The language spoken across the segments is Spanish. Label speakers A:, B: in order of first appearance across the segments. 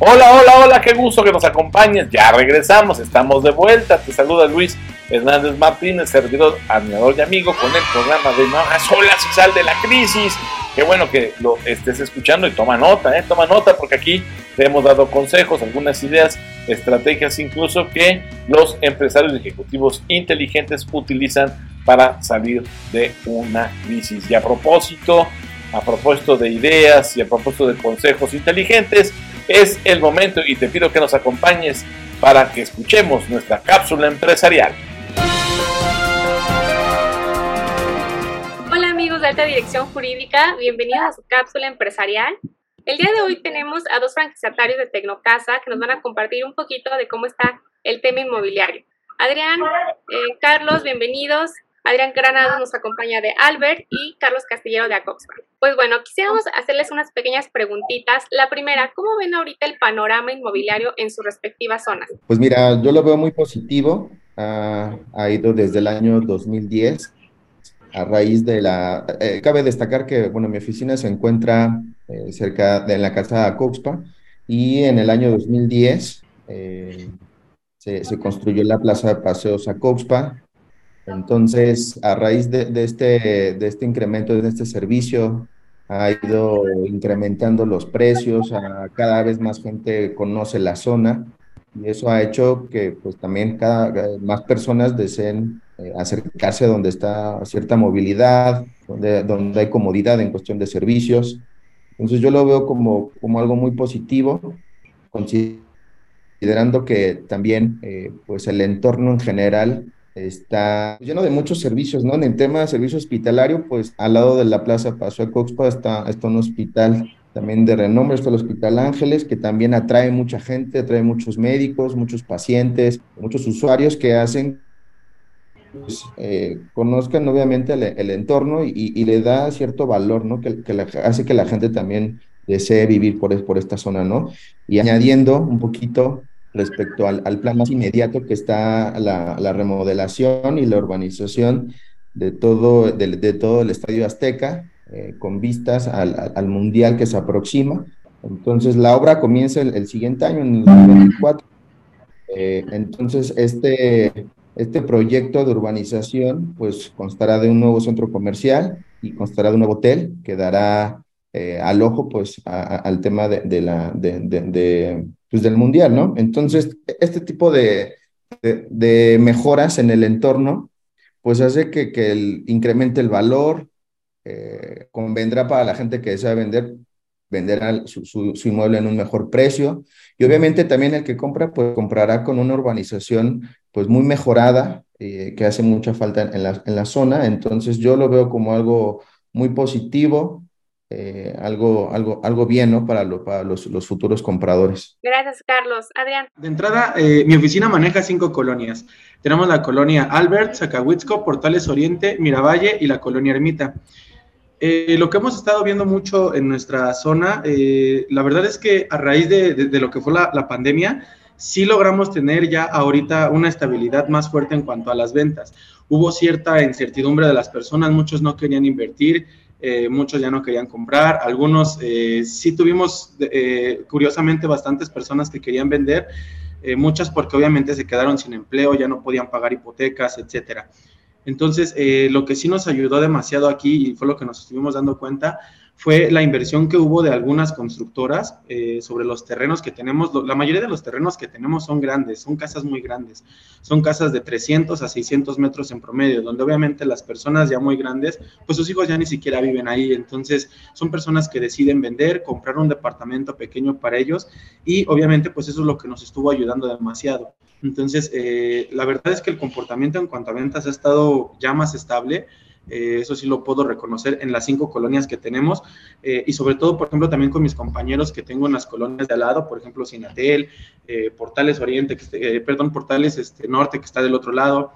A: Hola, hola, hola, qué gusto que nos acompañes. Ya regresamos, estamos de vuelta. Te saluda Luis Hernández Martínez, servidor, admirador y amigo, con el programa de No solas y sal de la crisis. Qué bueno que lo estés escuchando y toma nota, ¿eh? Toma nota porque aquí te hemos dado consejos, algunas ideas, estrategias incluso que los empresarios ejecutivos inteligentes utilizan para salir de una crisis. Y a propósito, a propósito de ideas y a propósito de consejos inteligentes, es el momento y te pido que nos acompañes para que escuchemos nuestra cápsula empresarial.
B: Hola amigos de Alta Dirección Jurídica, bienvenidos a su cápsula empresarial. El día de hoy tenemos a dos franquiciatarios de Tecnocasa que nos van a compartir un poquito de cómo está el tema inmobiliario. Adrián, eh, Carlos, bienvenidos. Adrián Granado nos acompaña de Albert y Carlos Castillero de Acoxfam. Pues bueno, quisiéramos hacerles unas pequeñas preguntitas. La primera, ¿cómo ven ahorita el panorama inmobiliario en sus respectivas zonas?
C: Pues mira, yo lo veo muy positivo. ha ido desde el año 2010 a raíz de la... Eh, cabe destacar que, bueno, mi oficina se encuentra eh, cerca de la casa Acoxpa y en el año 2010 eh, se, se, construyó la plaza de paseos Acoxpa entonces, a raíz de, este, de este incremento de este servicio, ha ido incrementando los precios, a cada vez más gente conoce la zona y eso ha hecho que pues también cada más personas deseen eh, acercarse a donde está cierta movilidad, donde, donde hay comodidad en cuestión de servicios. Entonces yo lo veo como, como algo muy positivo, considerando que también eh, pues el entorno en general está lleno de muchos servicios, ¿no? En el tema de servicio hospitalario, pues al lado de la Plaza Paso de Coxpa está, está un hospital también de renombre, está el Hospital Ángeles, que también atrae mucha gente, atrae muchos médicos, muchos pacientes, muchos usuarios que hacen pues, eh, conozcan obviamente el, entorno y, le da cierto valor, ¿no? Que, hace que la gente también desee vivir por, por esta zona, ¿no? Y añadiendo un poquito respecto al, plan más inmediato que está la, remodelación y la urbanización de todo, de, todo el Estadio Azteca, eh, con vistas al, Mundial que se aproxima. Entonces, la obra comienza el, siguiente año, en el 2024. Eh, entonces, este, este proyecto de urbanización, pues, constará de un nuevo centro comercial y constará de un nuevo hotel que dará eh, al ojo, pues, al tema de, la, de pues, del mundial, ¿no? Entonces, este tipo de, de, mejoras en el entorno, pues hace que, que el, incremente el valor, eh, convendrá para la gente que desea vender, vender su, su, inmueble en un mejor precio. Y obviamente también el que compra, pues comprará con una urbanización pues muy mejorada, eh, que hace mucha falta en la, en la zona. Entonces yo lo veo como algo muy positivo, eh, algo, algo, algo bien ¿no? para, para los, los, futuros compradores.
B: Gracias, Carlos. Adrián.
D: De entrada, eh, mi oficina maneja cinco colonias. Tenemos la colonia Albert, Zacahuitzco, Portales Oriente, Miravalle y la colonia Ermita. Eh, lo que hemos estado viendo mucho en nuestra zona, la verdad es que a raíz de, de, lo que fue la, la pandemia, sí logramos tener ya ahorita una estabilidad más fuerte en cuanto a las ventas. Hubo cierta incertidumbre de las personas, muchos no querían invertir, eh, muchos ya no querían comprar, algunos eh, sí tuvimos eh, curiosamente bastantes personas que querían vender, muchas porque obviamente se quedaron sin empleo, ya no podían pagar hipotecas, etcétera. Entonces, lo que sí nos ayudó demasiado aquí y fue lo que nos estuvimos dando cuenta fue la inversión que hubo de algunas constructoras eh, sobre los terrenos que tenemos. La mayoría de los terrenos que tenemos son grandes, son casas muy grandes. Son casas de 300 a 600 metros en promedio, donde obviamente las personas ya muy grandes, pues sus hijos ya ni siquiera viven ahí. Entonces, son personas que deciden vender, comprar un departamento pequeño para ellos y obviamente pues eso es lo que nos estuvo ayudando demasiado. Entonces, eh, la verdad es que el comportamiento en cuanto a ventas ha estado ya más estable. Eh, eso sí lo puedo reconocer en las cinco colonias que tenemos eh, y sobre todo, por ejemplo, también con mis compañeros que tengo en las colonias de al lado, por ejemplo, Sinatel, eh, Portales Oriente, que, perdón, Portales este, Norte, que está del otro lado.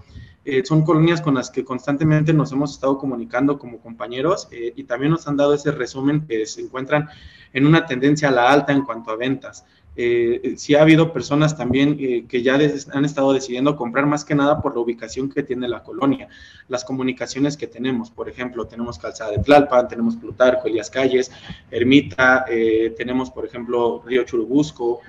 D: son colonias con las que constantemente nos hemos estado comunicando como compañeros y también nos han dado ese resumen que se encuentran en una tendencia a la alta en cuanto a ventas. Eh, sí ha habido personas también eh, que ya han estado decidiendo comprar más que nada por la ubicación que tiene la colonia, las comunicaciones que tenemos. Por ejemplo, tenemos Calzada de Tlalpan, tenemos Plutarco, Elías Calles, Ermita, eh, tenemos, por ejemplo, Río Churubusco,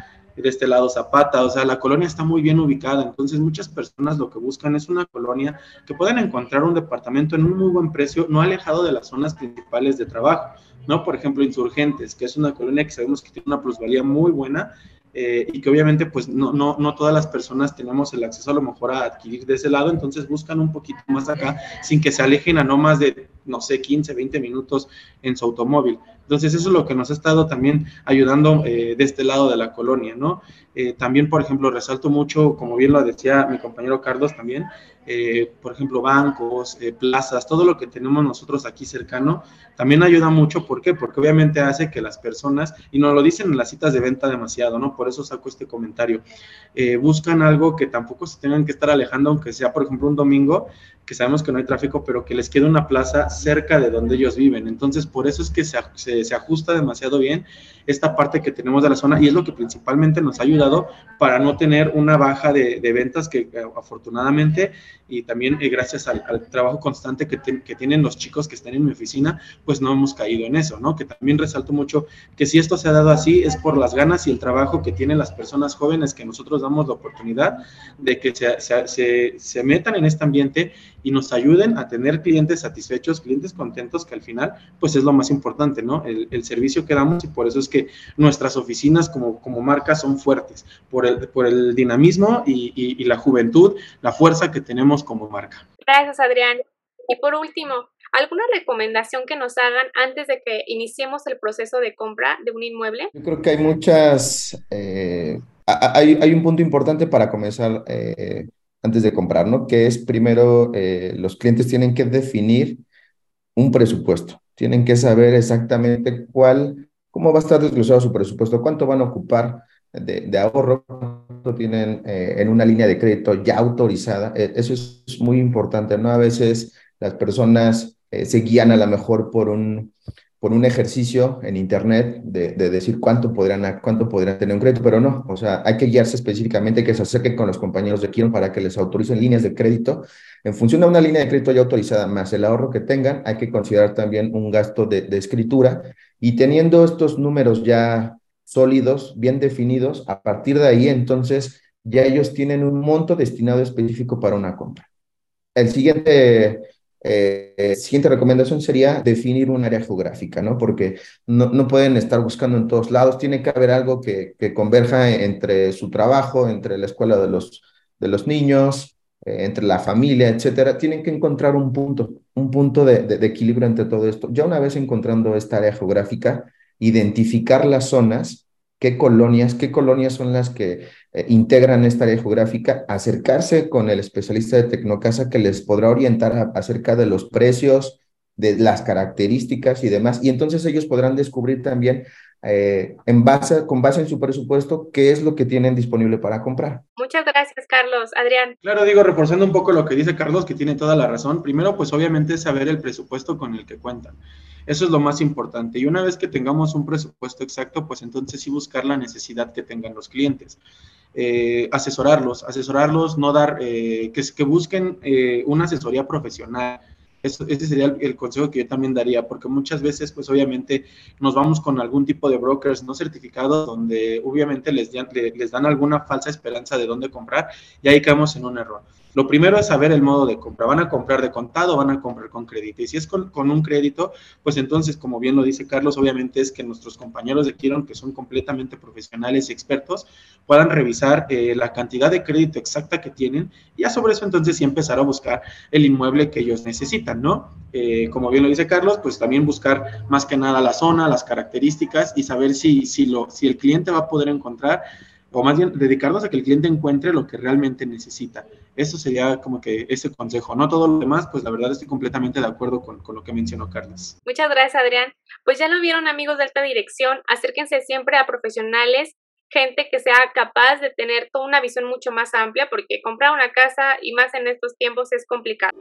D: de este lado Zapata, o sea, la colonia está muy bien ubicada, entonces muchas personas lo que buscan es una colonia que puedan encontrar un departamento en un muy buen precio, no alejado de las zonas principales de trabajo, ¿no? Por ejemplo, Insurgentes, que es una colonia que sabemos que tiene una plusvalía muy buena eh, y que obviamente pues no, no, no todas las personas tenemos el acceso a lo mejor a adquirir de ese lado, entonces buscan un poquito más acá sin que se alejen a no más de, no sé, 15, 20 minutos en su automóvil. Entonces eso es lo que nos ha estado también ayudando eh, de este lado de la colonia, ¿no? Eh, también, por ejemplo, resalto mucho, como bien lo decía mi compañero Carlos también, eh, por ejemplo, bancos, plazas, todo lo que tenemos nosotros aquí cercano, también ayuda mucho. ¿Por qué? Porque obviamente hace que las personas, y nos lo dicen en las citas de venta demasiado, ¿no? Por eso saco este comentario, buscan algo que tampoco se tengan que estar alejando, aunque sea, por ejemplo, un domingo, que sabemos que no hay tráfico, pero que les quede una plaza cerca de donde ellos viven. Entonces, por eso es que se, se, ajusta demasiado bien esta parte que tenemos de la zona y es lo que principalmente nos ha ayudado para no tener una baja de, de ventas que afortunadamente y también eh, gracias al, trabajo constante que, que, tienen los chicos que están en mi oficina, pues no hemos caído en eso, ¿no? Que también resalto mucho que si esto se ha dado así es por las ganas y el trabajo que tienen las personas jóvenes que nosotros damos la oportunidad de que se, se, se metan en este ambiente y nos ayuden a tener clientes satisfechos, clientes contentos, que al final, pues es lo más importante, ¿no? El, el servicio que damos y por eso es que nuestras oficinas como, como marca son fuertes, por el, por el dinamismo y, y, y la juventud, la fuerza que tenemos como marca.
B: Gracias, Adrián. Y por último, ¿alguna recomendación que nos hagan antes de que iniciemos el proceso de compra de un inmueble?
C: Yo creo que hay muchas, eh, hay, hay, un punto importante para comenzar eh, antes de comprar, ¿no? Que es primero, eh, los clientes tienen que definir un presupuesto, tienen que saber exactamente cuál, cómo va a estar desglosado su presupuesto, cuánto van a ocupar de, ahorro, cuánto tienen eh, en una línea de crédito ya autorizada. Eh, eso es muy importante, ¿no? A veces las personas eh, se guían a lo mejor por un, por un ejercicio en Internet de, de, decir cuánto podrían, cuánto podrían tener un crédito, pero no, o sea, hay que guiarse específicamente, que se acerquen con los compañeros de Quiero para que les autoricen líneas de crédito. En función de una línea de crédito ya autorizada más el ahorro que tengan, hay que considerar también un gasto de escritura y teniendo estos números ya sólidos, bien definidos, a partir de ahí entonces ya ellos tienen un monto destinado específico para una compra. El siguiente eh, siguiente recomendación sería definir un área geográfica, ¿no? Porque no, pueden estar buscando en todos lados, tiene que haber algo que, converja entre su trabajo, entre la escuela de los, de los niños, eh, entre la familia, etcétera. Tienen que encontrar un punto, un punto de equilibrio entre todo esto. Ya una vez encontrando esta área geográfica, identificar las zonas qué colonias, qué colonias son las que eh, integran esta área geográfica, acercarse con el especialista de Tecnocasa que les podrá orientar acerca de los precios, de las características y demás, y entonces ellos podrán descubrir también eh, en base, con base en su presupuesto, qué es lo que tienen disponible para comprar.
B: Muchas gracias, Carlos. Adrián.
D: Claro, digo, reforzando un poco lo que dice Carlos, que tiene toda la razón. Primero, pues obviamente saber el presupuesto con el que cuentan. Eso es lo más importante. Y una vez que tengamos un presupuesto exacto, pues entonces sí buscar la necesidad que tengan los clientes. Eh, asesorarlos, asesorarlos, no dar, eh, que, que, busquen eh, una asesoría profesional. Eso, ese sería el, consejo que yo también daría, porque muchas veces, pues obviamente, nos vamos con algún tipo de brokers no certificados, donde obviamente les, les dan alguna falsa esperanza de dónde comprar y ahí caemos en un error. Lo primero es saber el modo de compra. ¿Van a comprar de contado o van a comprar con crédito? Y si es con, con, un crédito, pues entonces, como bien lo dice Carlos, obviamente es que nuestros compañeros de Kiron, que son completamente profesionales y expertos, puedan revisar eh, la cantidad de crédito exacta que tienen y ya sobre eso entonces sí empezar a buscar el inmueble que ellos necesitan, ¿no? Eh, como bien lo dice Carlos, pues también buscar más que nada la zona, las características y saber si, si, lo, si el cliente va a poder encontrar o más bien dedicarnos a que el cliente encuentre lo que realmente necesita. Eso sería como que ese consejo. No todo lo demás, pues la verdad estoy completamente de acuerdo con, con, lo que mencionó Carlos.
B: Muchas gracias, Adrián. Pues ya lo vieron amigos de alta dirección, acérquense siempre a profesionales, gente que sea capaz de tener toda una visión mucho más amplia, porque comprar una casa y más en estos tiempos es complicado.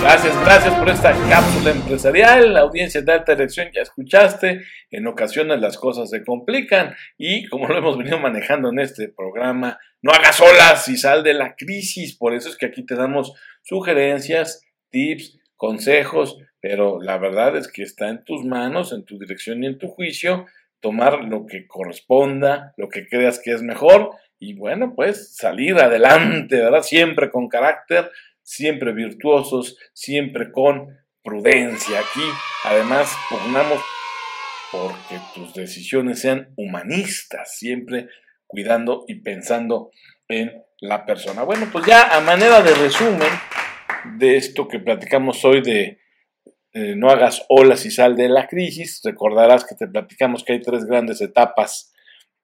A: Gracias, gracias por esta cápsula empresarial. La audiencia de alta dirección ya escuchaste. En ocasiones las cosas se complican y como lo hemos venido manejando en este programa, no hagas olas y sal de la crisis. Por eso es que aquí te damos sugerencias, tips, consejos, pero la verdad es que está en tus manos, en tu dirección y en tu juicio, tomar lo que corresponda, lo que creas que es mejor y bueno, pues salir adelante, ¿verdad? Siempre con carácter, siempre virtuosos, siempre con prudencia. Aquí, además, pugnamos porque tus decisiones sean humanistas, siempre cuidando y pensando en la persona. Bueno, pues ya a manera de resumen de esto que platicamos hoy de no hagas olas y sal de la crisis, recordarás que te platicamos que hay tres grandes etapas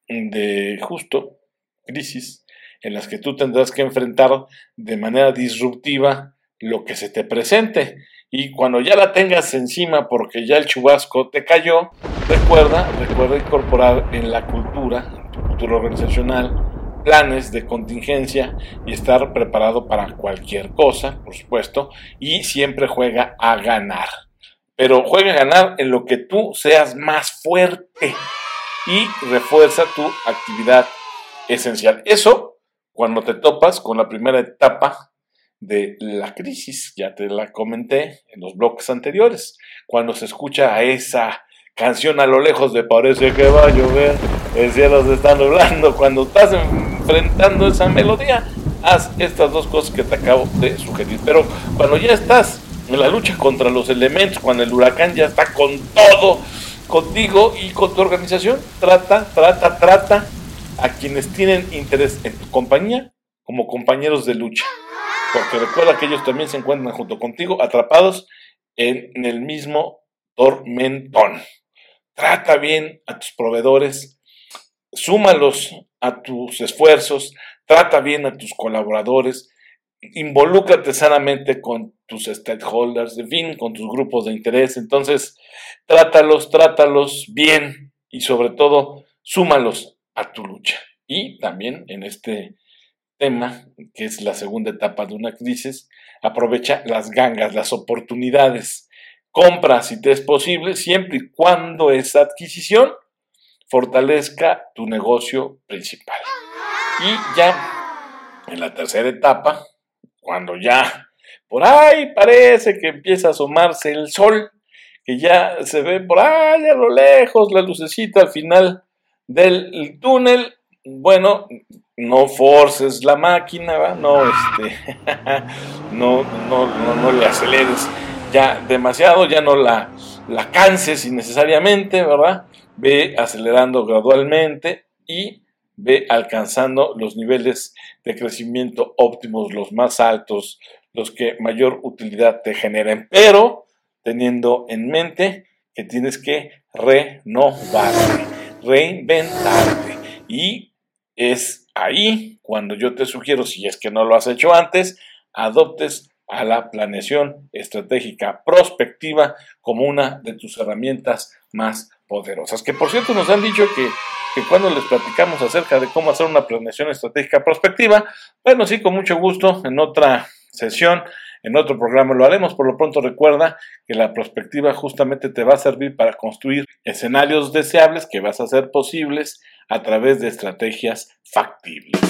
A: de justo crisis en las que tú tendrás que enfrentar de manera disruptiva lo que se te presente. Y cuando ya la tengas encima porque ya el chubasco te cayó, recuerda, recuerda incorporar en la cultura, en tu cultura organizacional, planes de contingencia y estar preparado para cualquier cosa, por supuesto, y siempre juega a ganar. Pero juega a ganar en lo que tú seas más fuerte y refuerza tu actividad esencial. Eso cuando te topas con la primera etapa de la crisis, ya te la comenté en los bloques anteriores, cuando se escucha a esa canción a lo lejos de parece que va a llover, el cielo se está nublando, cuando estás enfrentando esa melodía, haz estas dos cosas que te acabo de sugerir. Pero cuando ya estás en la lucha contra los elementos, cuando el huracán ya está con todo, contigo y con tu organización, trata, trata, trata a quienes tienen interés en tu compañía como compañeros de lucha. Porque recuerda que ellos también se encuentran junto contigo atrapados en, el mismo tormentón. Trata bien a tus proveedores, súmalos a tus esfuerzos, trata bien a tus colaboradores, involúcrate sanamente con tus stakeholders, en fin, con tus grupos de interés. Entonces, trátalos, trátalos bien y sobre todo, súmalos a tu lucha. Y también en este tema, que es la segunda etapa de una crisis, aprovecha las gangas, las oportunidades. Compra si te es posible, siempre y cuando esa adquisición fortalezca tu negocio principal. Y ya en la tercera etapa, cuando ya por ahí parece que empieza a asomarse el sol, que ya se ve por ahí a lo lejos la lucecita al final del túnel, bueno, no forces la máquina, No, este, no, no, no, le aceleres ya demasiado, ya no la, la canses innecesariamente, ¿verdad? Ve acelerando gradualmente y ve alcanzando los niveles de crecimiento óptimos, los más altos, los que mayor utilidad te generen, pero teniendo en mente que tienes que renovarte reinventarte. Y es ahí cuando yo te sugiero, si es que no lo has hecho antes, adoptes a la planeación estratégica prospectiva como una de tus herramientas más poderosas. Que por cierto nos han dicho que, que, cuando les platicamos acerca de cómo hacer una planeación estratégica prospectiva, bueno, sí, con mucho gusto, en otra sesión en otro programa lo haremos. Por lo pronto recuerda que la perspectiva justamente te va a servir para construir escenarios deseables que vas a hacer posibles a través de estrategias factibles.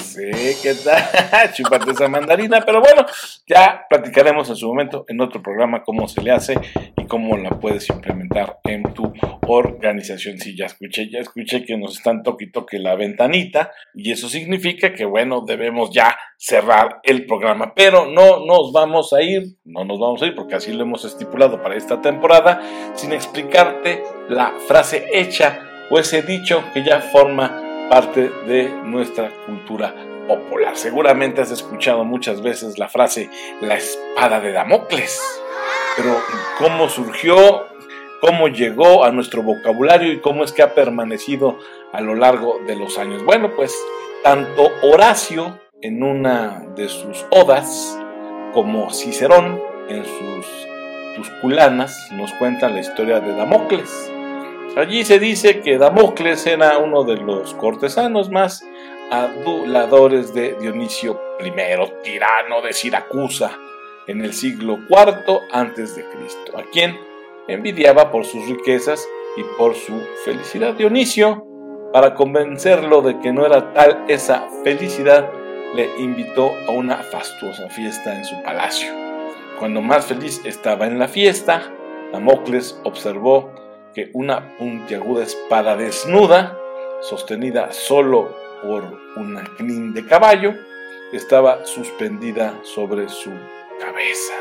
A: ¿Qué tal? Chupate esa mandarina, pero bueno, ya platicaremos en su momento en otro programa cómo se le hace y cómo la puedes implementar en tu organización. Sí, ya escuché, ya escuché que nos están toque y toque la ventanita y eso significa que bueno, debemos ya cerrar el programa, pero no nos vamos a ir, no nos vamos a ir porque así lo hemos estipulado para esta temporada, sin explicarte la frase hecha o ese dicho que ya forma parte de nuestra cultura popular. Seguramente has escuchado muchas veces la frase la espada de Damocles, pero ¿cómo surgió? ¿Cómo llegó a nuestro vocabulario y cómo es que ha permanecido a lo largo de los años? Bueno, pues tanto Horacio en una de sus odas como Cicerón en sus Tusculanas nos cuentan la historia de Damocles Allí se dice que Damocles era uno de los cortesanos más aduladores de Dionisio I, tirano de Siracusa, en el siglo IV Cristo, a quien envidiaba por sus riquezas y por su felicidad. Dionisio, para convencerlo de que no era tal esa felicidad, le invitó a una fastuosa fiesta en su palacio. Cuando más feliz estaba en la fiesta, Damocles observó que una puntiaguda espada desnuda, sostenida solo por una crin de caballo, estaba suspendida sobre su cabeza.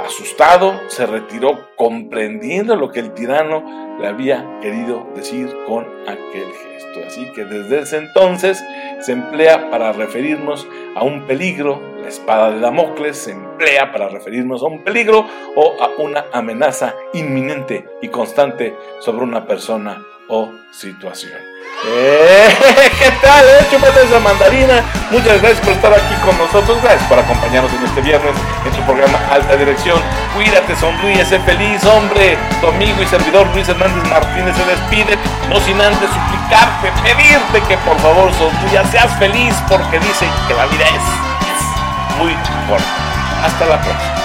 A: Asustado, se retiró comprendiendo lo que el tirano le había querido decir con aquel gesto. Así que desde ese entonces se emplea para referirnos a un peligro, la espada de Damocles se emplea para referirnos a un peligro o a una amenaza inminente y constante sobre una persona o situación. Eh, ¿Qué tal? Eh? Chúpate esa mandarina. Muchas gracias por estar aquí con nosotros. Gracias por acompañarnos en este viernes en tu programa Alta Dirección. Cuídate, sonríe, sé feliz, hombre. Tu amigo y servidor Luis Hernández Martínez se despide, no sin antes suplicarte, pedirte que por favor sonrías, seas feliz, porque dice que la vida es, es muy corta. Hasta la próxima.